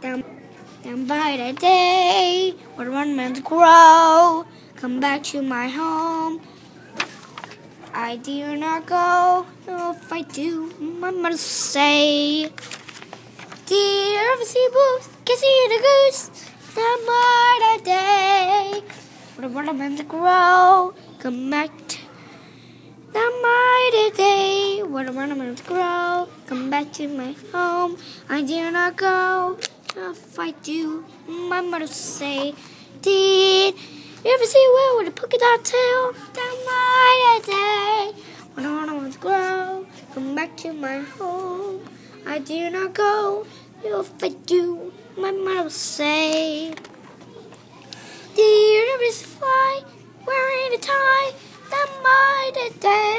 Down, down by the day where ornaments grow. Come back to my home. I dare not go. If I do, my mother say, Dear see Booth, see the goose. Down by the day where ornaments grow. Come back to the mighty day where the ornaments grow. Come back to my home. I dare not go. If I do, my mother say, Did you ever see a whale with a polka dot tail? The mighty day when the ornaments grow. Come back to my home. I do not go. If I do, my mother say, Did you ever fly wearing a tie? The mighty day